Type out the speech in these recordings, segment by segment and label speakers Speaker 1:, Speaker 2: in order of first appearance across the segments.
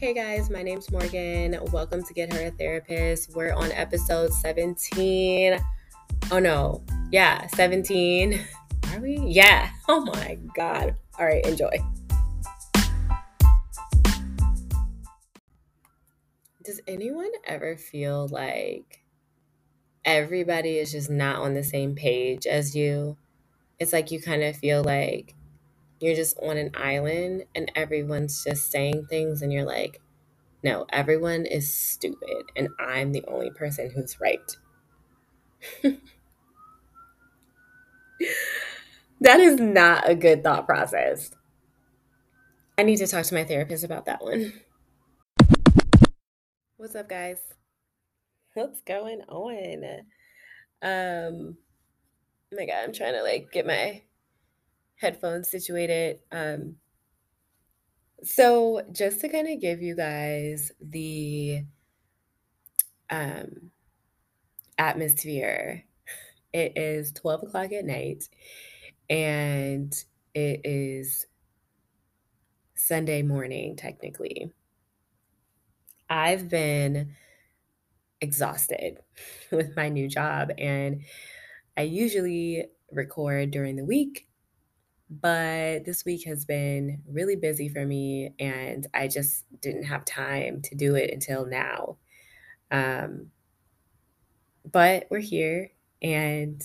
Speaker 1: Hey guys, my name's Morgan. Welcome to Get Her a Therapist. We're on episode 17. Oh no, yeah, 17. Are we? Yeah. Oh my God. All right, enjoy. Does anyone ever feel like everybody is just not on the same page as you? It's like you kind of feel like you're just on an island and everyone's just saying things, and you're like, no, everyone is stupid, and I'm the only person who's right. that is not a good thought process. I need to talk to my therapist about that one. What's up, guys? What's going on? Um, oh my god, I'm trying to like get my headphones situated. Um, so just to kind of give you guys the um atmosphere, it is 12 o'clock at night and it is Sunday morning, technically. I've been exhausted with my new job, and I usually record during the week, but this week has been really busy for me, and I just didn't have time to do it until now. Um, but we're here, and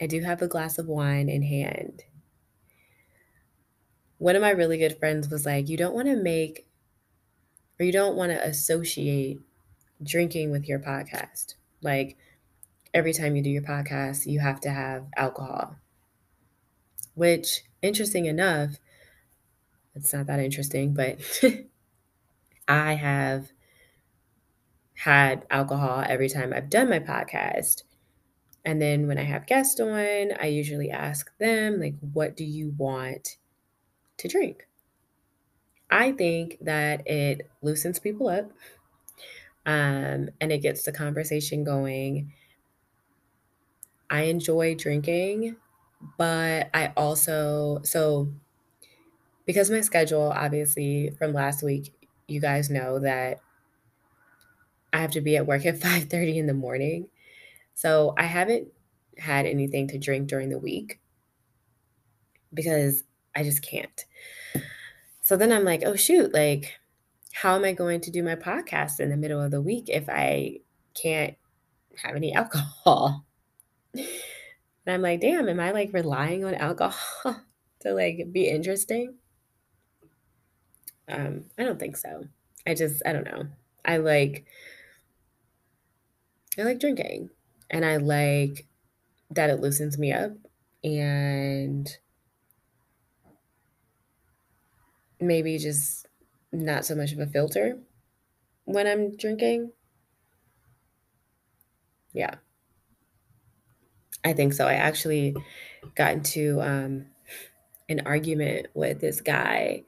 Speaker 1: I do have a glass of wine in hand. One of my really good friends was like, You don't want to make or you don't want to associate drinking with your podcast. Like every time you do your podcast, you have to have alcohol. Which, interesting enough, it's not that interesting, but I have had alcohol every time I've done my podcast. And then when I have guests on, I usually ask them, like, what do you want to drink? I think that it loosens people up um, and it gets the conversation going. I enjoy drinking, but I also, so because my schedule, obviously, from last week, you guys know that I have to be at work at 5:30 in the morning. So I haven't had anything to drink during the week because I just can't. So then I'm like, oh shoot, like, how am I going to do my podcast in the middle of the week if I can't have any alcohol? And I'm like, damn, am I like relying on alcohol to like be interesting? Um, I don't think so. I just, I don't know. I like, I like drinking and I like that it loosens me up and maybe just not so much of a filter when I'm drinking. Yeah. I think so. I actually got into um, an argument with this guy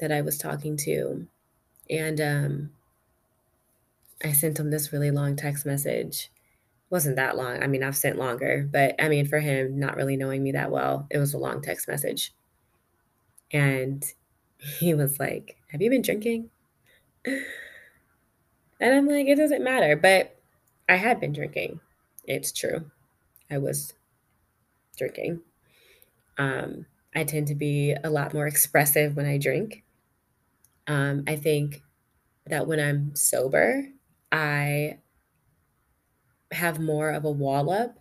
Speaker 1: that I was talking to. And um, I sent him this really long text message. Wasn't that long. I mean, I've sent longer, but I mean, for him, not really knowing me that well, it was a long text message. And he was like, Have you been drinking? And I'm like, It doesn't matter. But I had been drinking. It's true. I was drinking. Um, I tend to be a lot more expressive when I drink. Um, I think that when I'm sober, I have more of a wall up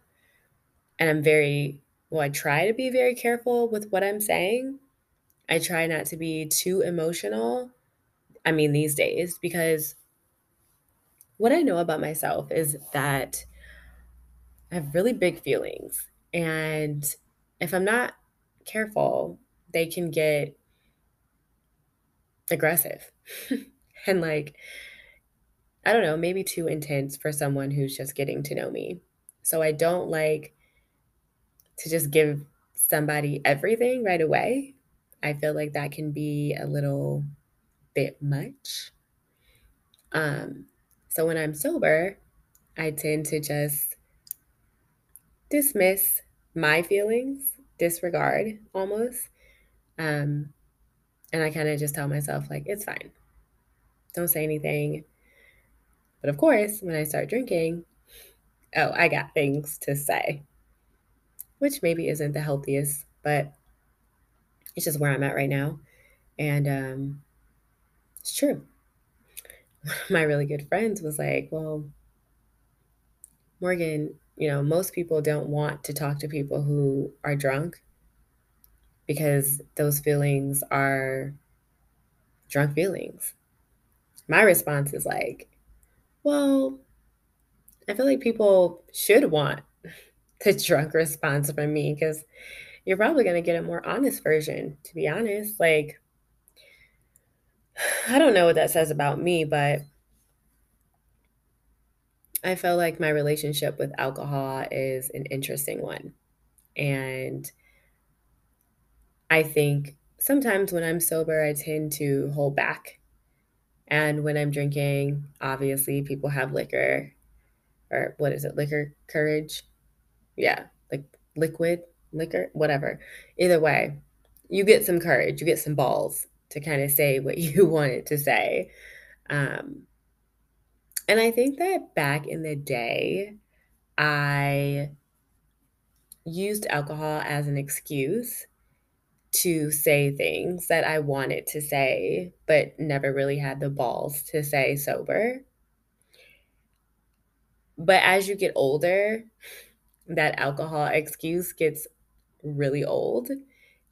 Speaker 1: and I'm very, well, I try to be very careful with what I'm saying I try not to be too emotional. I mean, these days, because what I know about myself is that I have really big feelings. And if I'm not careful, they can get aggressive and like, I don't know, maybe too intense for someone who's just getting to know me. So I don't like to just give somebody everything right away. I feel like that can be a little bit much. Um, so when I'm sober, I tend to just dismiss my feelings, disregard almost. Um, and I kind of just tell myself, like, it's fine. don't say anything. But of course, when I start drinking, oh, I got things to say, which maybe isn't the healthiest, but it's just where I'm at right now. And um, it's true. My really good friends was like, well, Morgan, you know, most people don't want to talk to people who are drunk because those feelings are drunk feelings. My response is like, well, I feel like people should want the drunk response from me because you're probably going to get a more honest version, to be honest. Like, I don't know what that says about me, but I feel like my relationship with alcohol is an interesting one. And I think sometimes when I'm sober, I tend to hold back. And when I'm drinking, obviously, people have liquor or what is it, liquor courage? Yeah, like liquid liquor, whatever. Either way, you get some courage, you get some balls to kind of say what you wanted to say. Um, and I think that back in the day, I used alcohol as an excuse to say things that I wanted to say, but never really had the balls to say sober. But as you get older, that alcohol excuse gets really old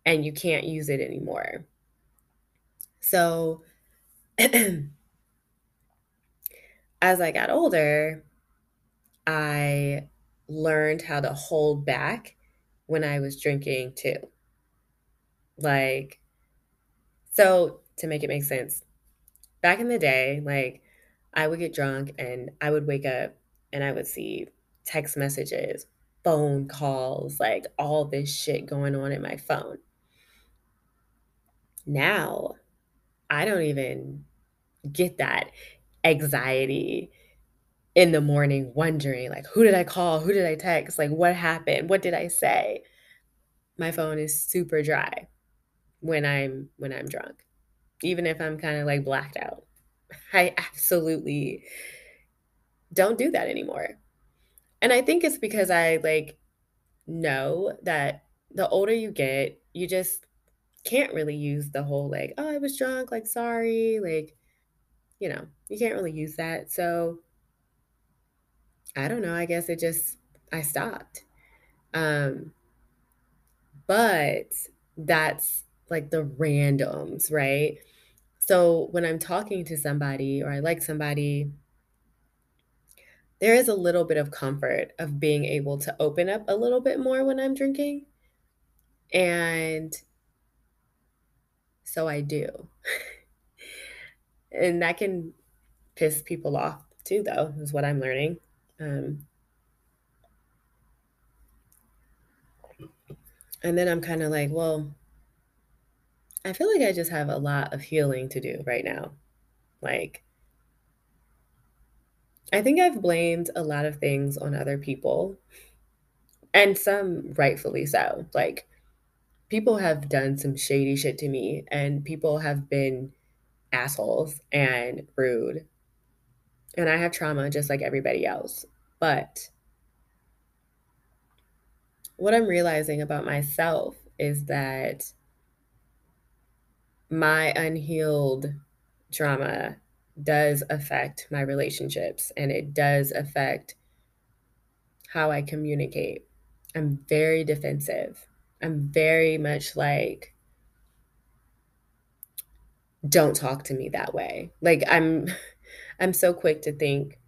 Speaker 1: and you can't use it anymore. So, as I got older, I learned how to hold back when I was drinking too. Like, so to make it make sense, back in the day, like I would get drunk and I would wake up and I would see text messages, phone calls, like all this shit going on in my phone. Now, I don't even get that anxiety in the morning wondering like who did I call? Who did I text? Like what happened? What did I say? My phone is super dry when I'm when I'm drunk. Even if I'm kind of like blacked out. I absolutely don't do that anymore. And I think it's because I like know that the older you get, you just can't really use the whole like, oh, I was drunk, like sorry, like you know, you can't really use that. So I don't know, I guess it just I stopped. Um but that's like the randoms, right? So when I'm talking to somebody or I like somebody, there is a little bit of comfort of being able to open up a little bit more when I'm drinking. And so I do. and that can piss people off too, though, is what I'm learning. Um, and then I'm kind of like, well, I feel like I just have a lot of healing to do right now. Like, I think I've blamed a lot of things on other people, and some rightfully so. Like, people have done some shady shit to me, and people have been assholes and rude. And I have trauma just like everybody else. But what I'm realizing about myself is that my unhealed trauma does affect my relationships and it does affect how I communicate. I'm very defensive. I'm very much like, don't talk to me that way. Like I'm I'm so quick to think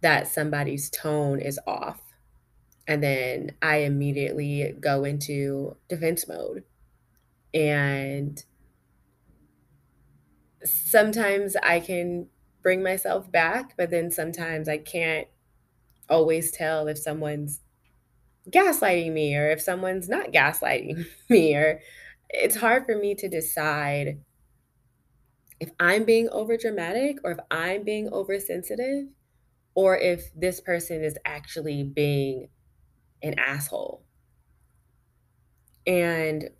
Speaker 1: that somebody's tone is off. And then I immediately go into defense mode. And sometimes I can bring myself back, but then sometimes I can't always tell if someone's gaslighting me or if someone's not gaslighting me or it's hard for me to decide if I'm being over dramatic or if I'm being oversensitive or if this person is actually being an asshole. And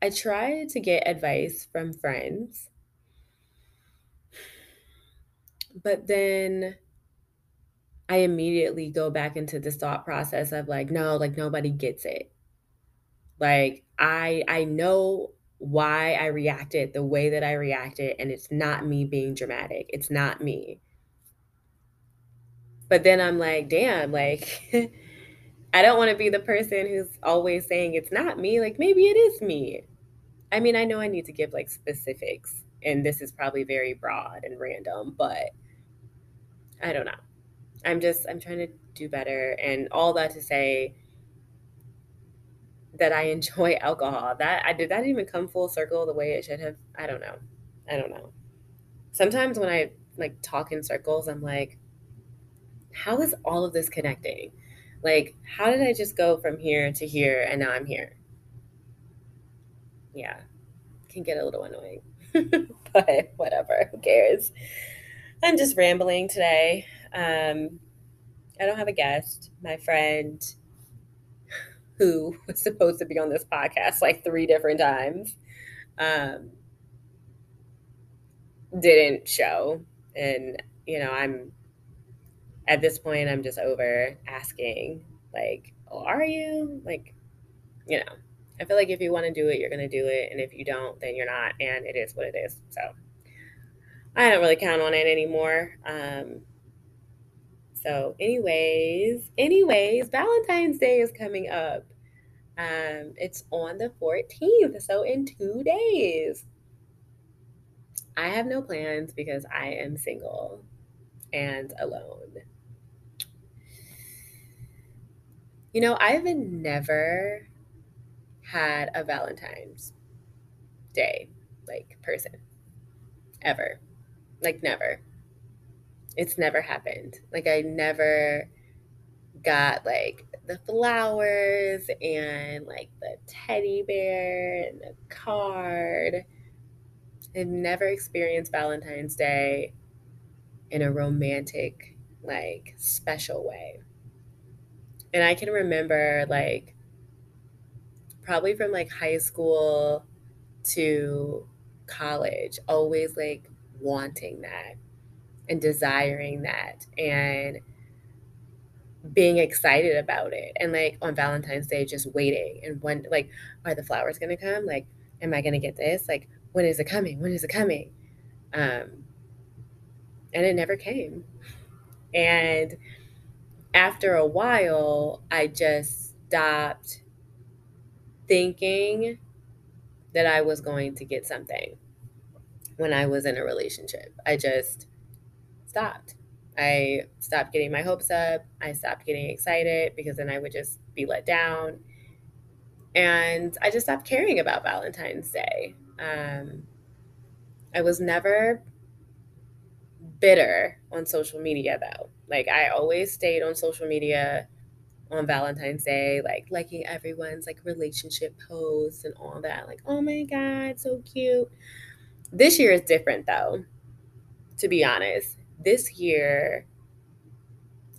Speaker 1: I try to get advice from friends. But then I immediately go back into this thought process of like, no, like nobody gets it. Like I I know why I reacted the way that I reacted and it's not me being dramatic. It's not me. But then I'm like, damn, like I don't want to be the person who's always saying it's not me. Like maybe it is me. I mean, I know I need to give like specifics and this is probably very broad and random, but I don't know. I'm just I'm trying to do better and all that to say that I enjoy alcohol. That I did that even come full circle the way it should have? I don't know. I don't know. Sometimes when I like talk in circles, I'm like, how is all of this connecting? Like, how did I just go from here to here and now I'm here? Yeah, can get a little annoying, but whatever. Who cares? I'm just rambling today. Um, I don't have a guest. My friend who was supposed to be on this podcast like three different times um, didn't show. And, you know, I'm at this point, I'm just over asking, like, oh, are you? Like, you know, I feel like if you want to do it, you're going to do it. And if you don't, then you're not. And it is what it is. So I don't really count on it anymore. Um, so, anyways, anyways, Valentine's Day is coming up. Um, it's on the 14th, so in two days. I have no plans because I am single and alone. You know, I've never had a Valentine's Day like person ever. Like never it's never happened. Like I never got like the flowers and like the teddy bear and the card. I've never experienced Valentine's Day in a romantic, like special way. And I can remember like probably from like high school to college, always like wanting that and desiring that and being excited about it. And like on valentine's day just waiting and when like are the flowers gonna come? Like am i gonna get this? Like when is it coming? When is it coming? Um and it never came. And after a while i just stopped thinking that i was going to get something when i was in a relationship. I just stopped. I stopped getting my hopes up. I stopped getting excited because then I would just be let down. And I just stopped caring about Valentine's Day. Um, I was never bitter on social media though. Like I always stayed on social media on Valentine's Day, like liking everyone's like relationship posts and all that. Like, oh my God, so cute. This year is different though, to be honest this year,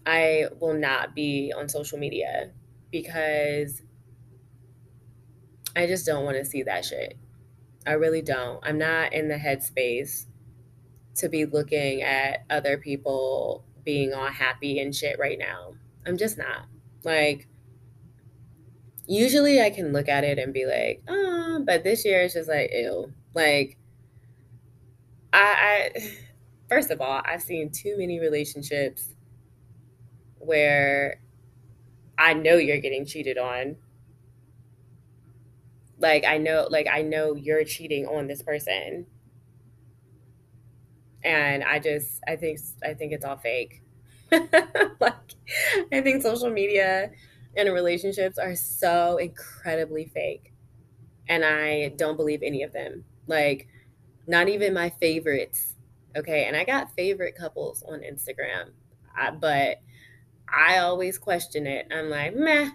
Speaker 1: I will not be on social media because I just don't want to see that shit. I really don't. I'm not in the headspace to be looking at other people being all happy and shit right now. I'm just not. Like, usually I can look at it and be like, oh, but this year it's just like, ew. Like, I, I first of all, I've seen too many relationships where I know you're getting cheated on. Like I know like I know you're cheating on this person. And I just I think I think it's all fake. like I think social media and relationships are so incredibly fake. And I don't believe any of them. Like not even my favorites Okay. And I got favorite couples on Instagram, I, but I always question it. I'm like, meh.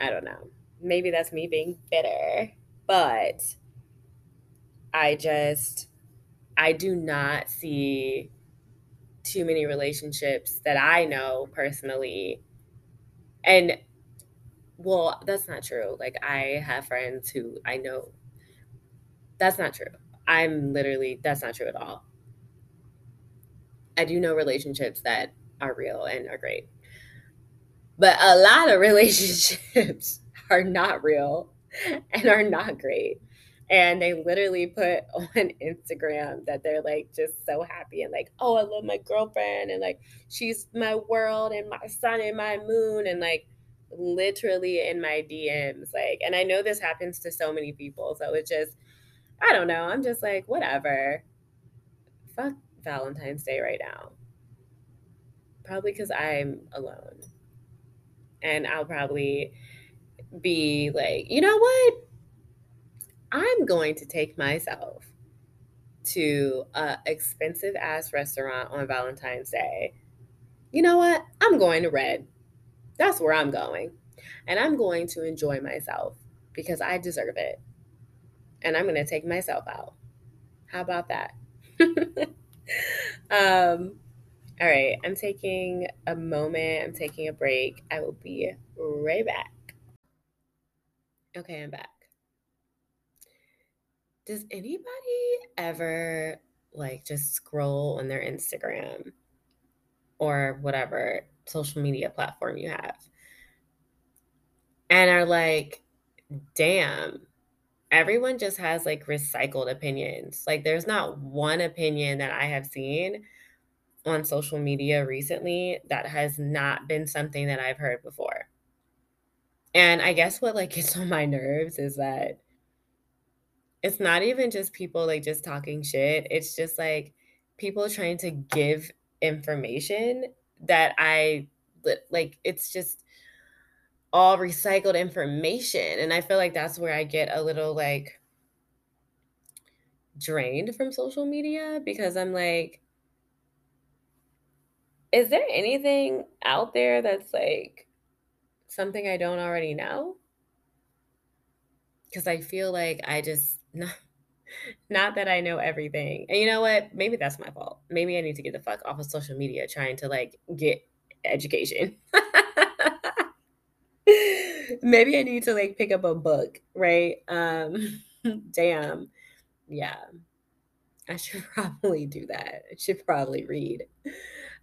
Speaker 1: I don't know. Maybe that's me being bitter, but I just, I do not see too many relationships that I know personally. And well, that's not true. Like, I have friends who I know that's not true. I'm literally, that's not true at all. I do know relationships that are real and are great. But a lot of relationships are not real and are not great. And they literally put on Instagram that they're like just so happy and like, oh, I love my girlfriend and like she's my world and my sun and my moon and like literally in my DMs. Like, and I know this happens to so many people. So it's just, I don't know. I'm just like, whatever. Fuck Valentine's Day right now. Probably because I'm alone. And I'll probably be like, you know what? I'm going to take myself to a expensive ass restaurant on Valentine's Day. You know what? I'm going to Red. That's where I'm going. And I'm going to enjoy myself because I deserve it. And I'm going to take myself out. How about that? um, all right, I'm taking a moment. I'm taking a break. I will be right back. Okay, I'm back. Does anybody ever like just scroll on their Instagram or whatever social media platform you have and are like, damn, everyone just has like recycled opinions. Like, there's not one opinion that I have seen on social media recently that has not been something that I've heard before. And I guess what like gets on my nerves is that it's not even just people like just talking shit. It's just like people trying to give information that I like it's just all recycled information and I feel like that's where I get a little like drained from social media because I'm like is there anything out there that's like something I don't already know? Because I feel like I just not, not that I know everything. And you know what? Maybe that's my fault. Maybe I need to get the fuck off of social media trying to like get education. Maybe I need to like pick up a book, right? Um damn. Yeah. I should probably do that. I should probably read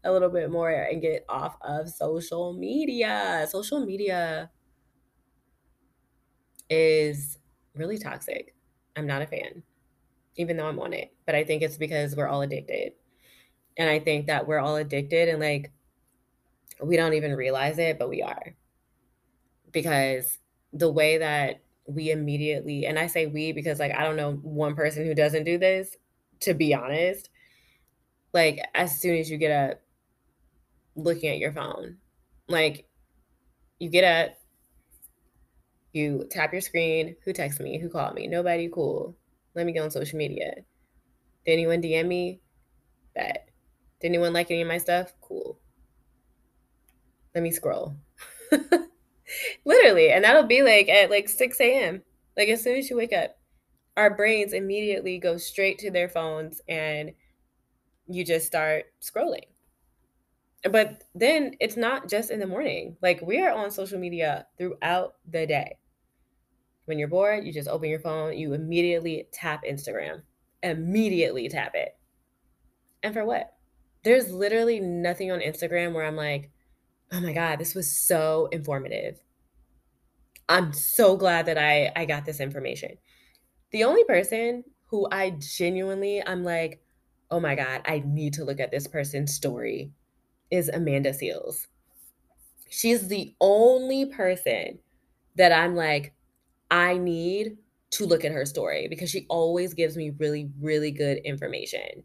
Speaker 1: a little bit more and get off of social media. Social media is really toxic. I'm not a fan, even though I'm on it. But I think it's because we're all addicted. And I think that we're all addicted and like we don't even realize it, but we are. Because the way that we immediately, and I say we because like I don't know one person who doesn't do this, to be honest. Like as soon as you get up, looking at your phone. Like you get up, you tap your screen, who texted me, who called me? Nobody cool. Let me go on social media. Did anyone DM me? Bet. Did anyone like any of my stuff? Cool. Let me scroll. Literally. And that'll be like at like 6 a.m. Like as soon as you wake up, our brains immediately go straight to their phones and you just start scrolling but then it's not just in the morning. Like we are on social media throughout the day. When you're bored, you just open your phone, you immediately tap Instagram. Immediately tap it. And for what? There's literally nothing on Instagram where I'm like, oh my God, this was so informative. I'm so glad that I, I got this information. The only person who I genuinely, I'm like, oh my God, I need to look at this person's story is Amanda Seales. She's the only person that I'm like, I need to look at her story because she always gives me really, really good information.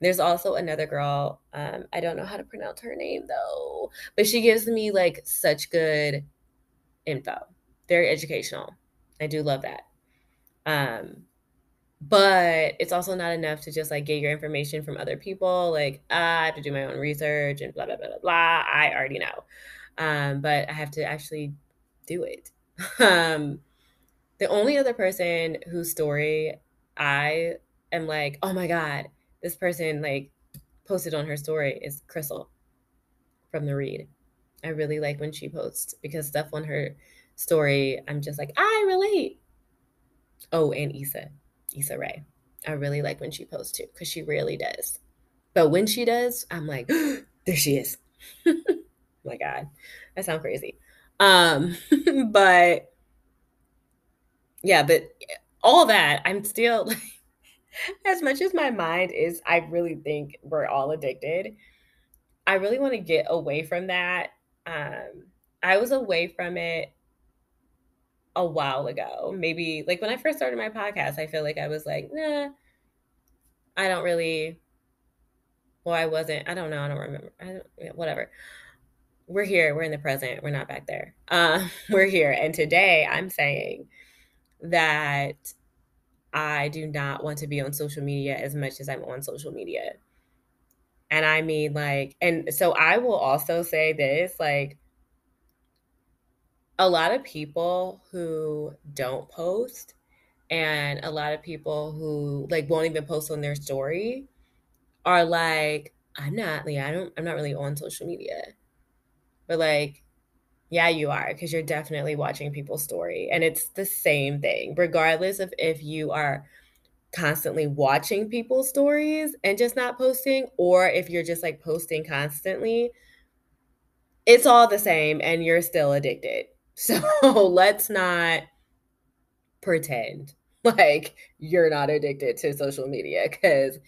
Speaker 1: There's also another girl. Um, I don't know how to pronounce her name though, but she gives me like such good info. Very educational. I do love that. Um, but it's also not enough to just like get your information from other people like ah, i have to do my own research and blah blah blah blah blah i already know um, but i have to actually do it um, the only other person whose story i am like oh my god this person like posted on her story is Crissle from the read i really like when she posts because stuff on her story i'm just like i relate oh and Issa Issa Rae. I really like when she posts too because she really does. But when she does, I'm like, there she is. my God, I sound crazy. Um, but yeah, but all that, I'm still like, as much as my mind is, I really think we're all addicted. I really want to get away from that. Um, I was away from it a while ago. Maybe like when I first started my podcast, I feel like I was like, nah, I don't really. Well, I wasn't. I don't know. I don't remember. I don't, whatever. We're here. We're in the present. We're not back there. Uh, we're here. And today I'm saying that I do not want to be on social media as much as I'm on social media. And I mean, like, and so I will also say this like, a lot of people who don't post and a lot of people who like won't even post on their story are like, I'm not, like, I don't, I'm not really on social media. But like, yeah, you are, because you're definitely watching people's story. And it's the same thing, regardless of if you are constantly watching people's stories and just not posting, or if you're just like posting constantly, it's all the same and you're still addicted. So let's not pretend like you're not addicted to social media because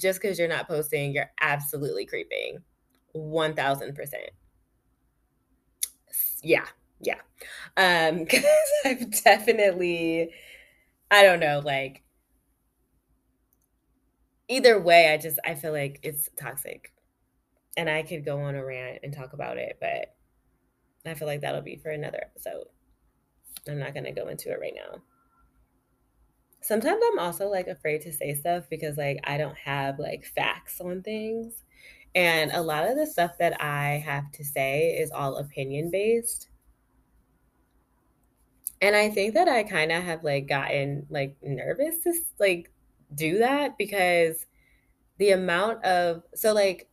Speaker 1: just because you're not posting, you're absolutely creeping. 1000%. Yeah, yeah. Um, because I've definitely, I don't know, like, either way, I just, I feel like it's toxic. And I could go on a rant and talk about it, but I feel like that'll be for another episode. I'm not to go into it right now. Sometimes I'm also like afraid to say stuff because like I don't have like facts on things. And a lot of the stuff that I have to say is all opinion based. And I think that I kind of have like gotten like nervous to like do that because the amount of so like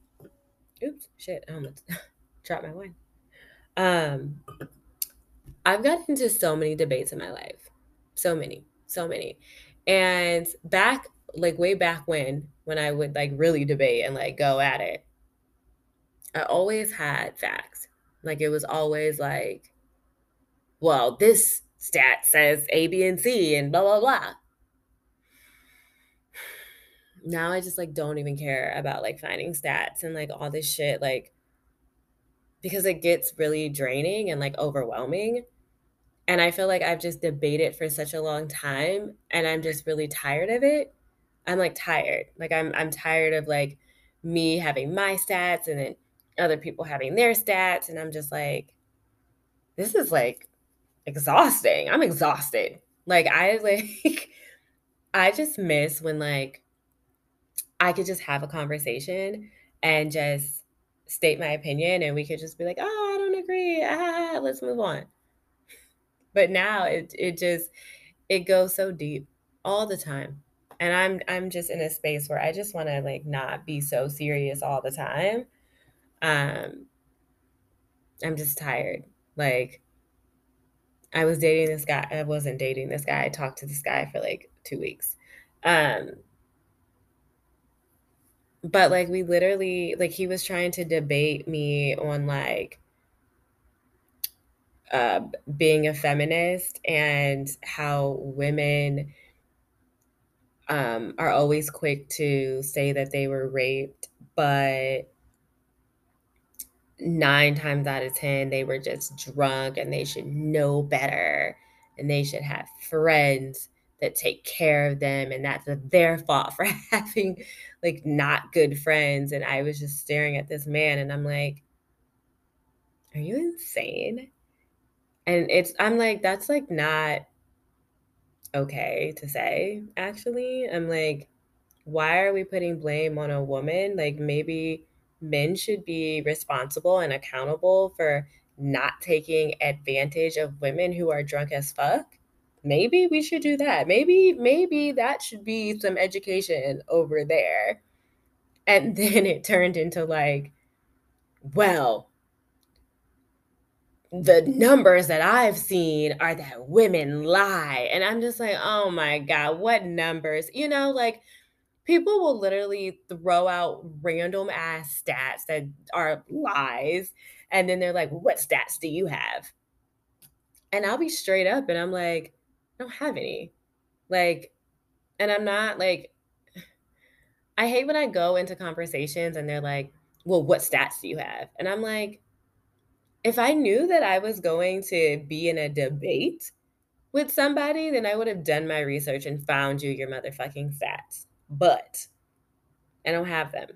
Speaker 1: oops shit I almost dropped my wine. Um I've gotten into so many debates in my life. So many, so many. And back like way back when when I would like really debate and like go at it, I always had facts. Like it was always like, well, this stat says A, B, and C and blah blah blah. Now I just like don't even care about like finding stats and like all this shit like because it gets really draining and like overwhelming. And I feel like I've just debated for such a long time and I'm just really tired of it. I'm like tired. Like I'm I'm tired of like me having my stats and then other people having their stats and I'm just like this is like exhausting. I'm exhausted. Like I like I just miss when like I could just have a conversation and just state my opinion and we could just be like, "Oh, I don't agree. Ah, let's move on." But now it it just it goes so deep all the time. And I'm I'm just in a space where I just want to like not be so serious all the time. Um I'm just tired. Like I was dating this guy. I wasn't dating this guy. I talked to this guy for like 2 weeks. Um but like we literally like he was trying to debate me on like uh, being a feminist and how women um, are always quick to say that they were raped, but nine times out of 10, they were just drunk and they should know better and they should have friends that take care of them and that's their fault for having like not good friends. And i was just staring at this man and i'm like are you insane? And it's I'm like, that's like not okay to say, actually. I'm like, why are we putting blame on a woman? Like maybe men should be responsible and accountable for not taking advantage of women who are drunk as fuck. Maybe we should do that. Maybe maybe that should be some education over there. And then it turned into like, well, the numbers that I've seen are that women lie. And I'm just like, oh my God, what numbers? You know, like people will literally throw out random ass stats that are lies. And then they're like, what stats do you have? And I'll be straight up and I'm like, I don't have any. Like, and I'm not like, I hate when I go into conversations and they're like, well, what stats do you have? And I'm like, if I knew that I was going to be in a debate with somebody, then I would have done my research and found you your motherfucking stats. But I don't have them.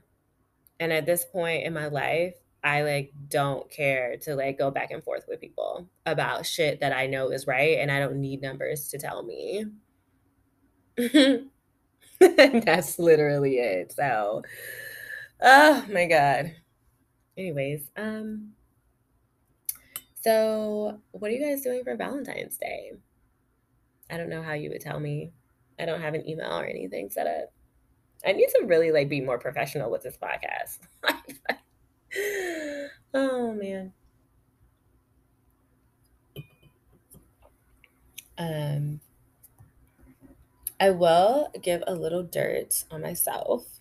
Speaker 1: And at this point in my life, I like don't care to like go back and forth with people about shit that I know is right and I don't need numbers to tell me. That's literally it. So, oh my god. Anyways, um so what are you guys doing for Valentine's Day? I don't know how you would tell me. I don't have an email or anything set up. I need to really like be more professional with this podcast. oh man. Um I will give a little dirt on myself.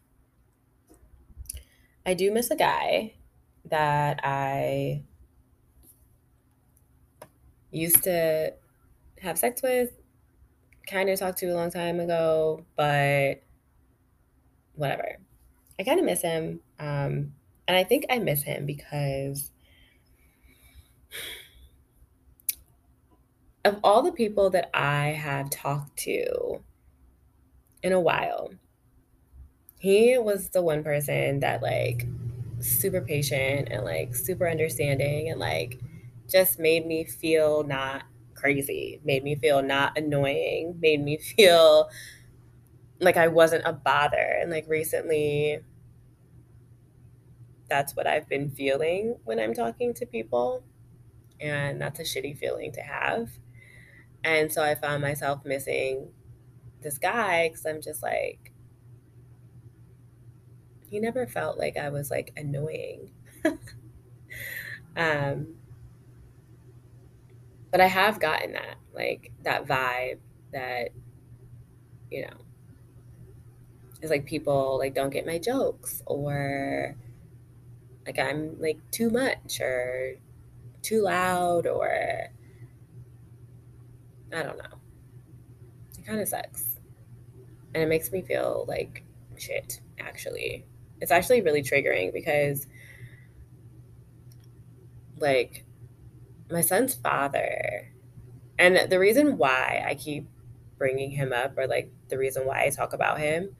Speaker 1: I do miss a guy that I used to have sex with, kind of talked to a long time ago, but whatever. I kind of miss him. Um, and I think I miss him because of all the people that I have talked to in a while, he was the one person that like super patient and like super understanding and like just made me feel not crazy, made me feel not annoying, made me feel like I wasn't a bother. And like recently, that's what I've been feeling when I'm talking to people. And that's a shitty feeling to have. And so I found myself missing this guy because I'm just like, he never felt like I was like annoying. um, but I have gotten that, like that vibe that, you know, is like people like don't get my jokes or like I'm like too much or too loud or I don't know. It kind of sucks. And it makes me feel like shit, actually. It's actually really triggering because like my son's father and the reason why I keep bringing him up or like the reason why I talk about him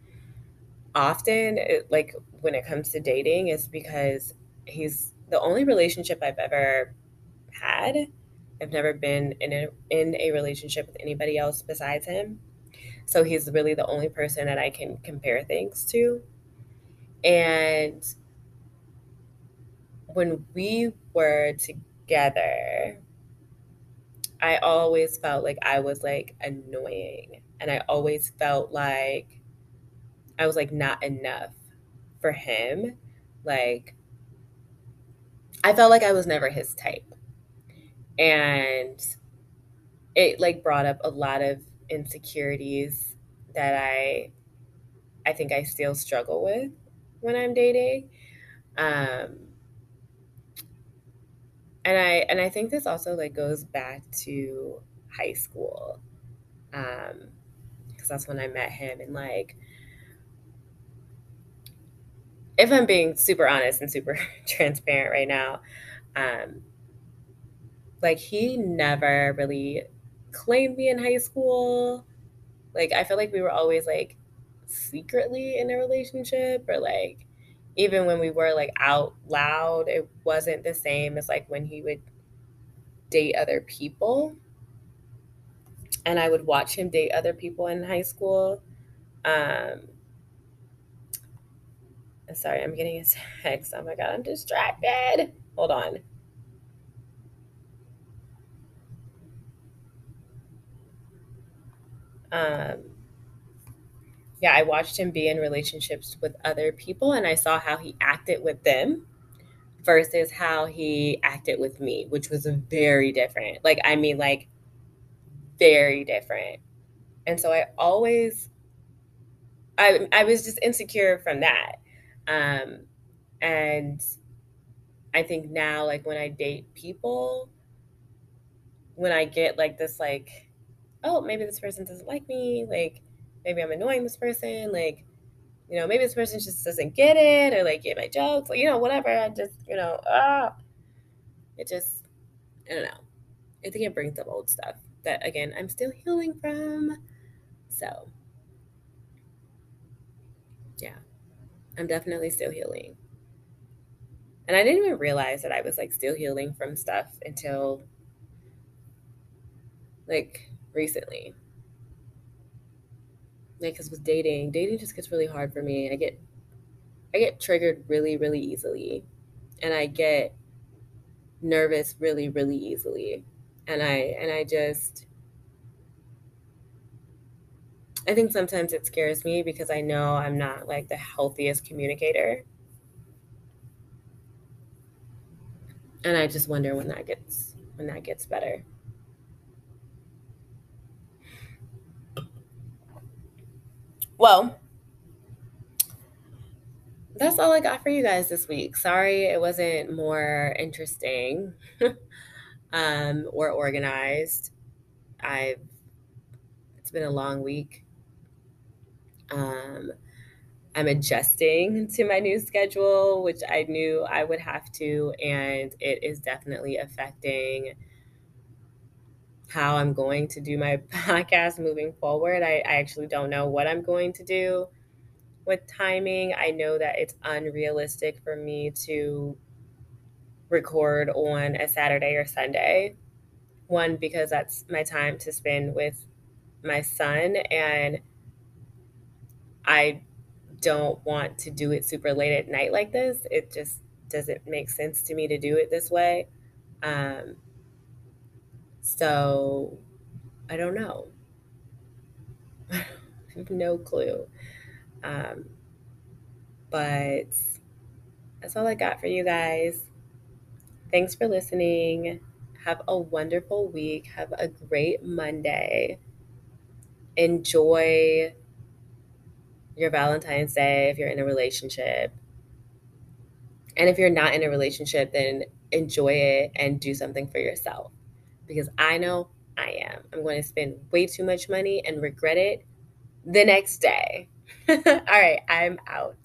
Speaker 1: often it, like when it comes to dating is because he's the only relationship I've ever had. I've never been in a in a relationship with anybody else besides him. So he's really the only person that I can compare things to. And when we were together, I always felt like I was like annoying and I always felt like I was like not enough for him. Like I felt like I was never his type. And it like brought up a lot of insecurities that I I think I still struggle with when I'm dating. Um and I and I think this also like goes back to high school. Um because that's when I met him and like if I'm being super honest and super transparent right now, um, like he never really claimed me in high school. Like I feel like we were always like secretly in a relationship or like even when we were like out loud, it wasn't the same as like when he would date other people. And I would watch him date other people in high school. Um, Sorry, I'm getting a text. Oh my God, I'm distracted. Hold on. Um, yeah, I watched him be in relationships with other people and I saw how he acted with them versus how he acted with me, which was very different. Like, I mean, like, very different. And so I always I I was just insecure from that. Um, and I think now, like when I date people, when I get like this, like, oh, maybe this person doesn't like me, like maybe I'm annoying this person, like, you know, maybe this person just doesn't get it or like get my jokes, or, you know, whatever. I just, you know, ah, it just, I don't know. I think it brings up old stuff that again I'm still healing from. So, yeah, I'm definitely still healing. And I didn't even realize that I was like still healing from stuff until like recently. Like, cause with dating, dating just gets really hard for me. I get, I get triggered really, really easily, and I get nervous really, really easily, and I and I just, I think sometimes it scares me because I know I'm not like the healthiest communicator, and I just wonder when that gets when that gets better. Well, that's all I got for you guys this week. Sorry it wasn't more interesting um, or organized. I've it's been a long week. Um, I'm adjusting to my new schedule, which I knew I would have to, and it is definitely affecting how I'm going to do my podcast moving forward. I, I actually don't know what I'm going to do with timing. I know that it's unrealistic for me to record on a Saturday or Sunday. One, because that's my time to spend with my son, and I don't want to do it super late at night like this. It just doesn't make sense to me to do it this way. Um, so I don't know. I have no clue. Um, but that's all I got for you guys. Thanks for listening. Have a wonderful week. Have a great Monday. Enjoy your Valentine's Day if you're in a relationship. And if you're not in a relationship, then enjoy it and do something for yourself because I know I am. I'm going to spend way too much money and regret it the next day. All right, I'm out.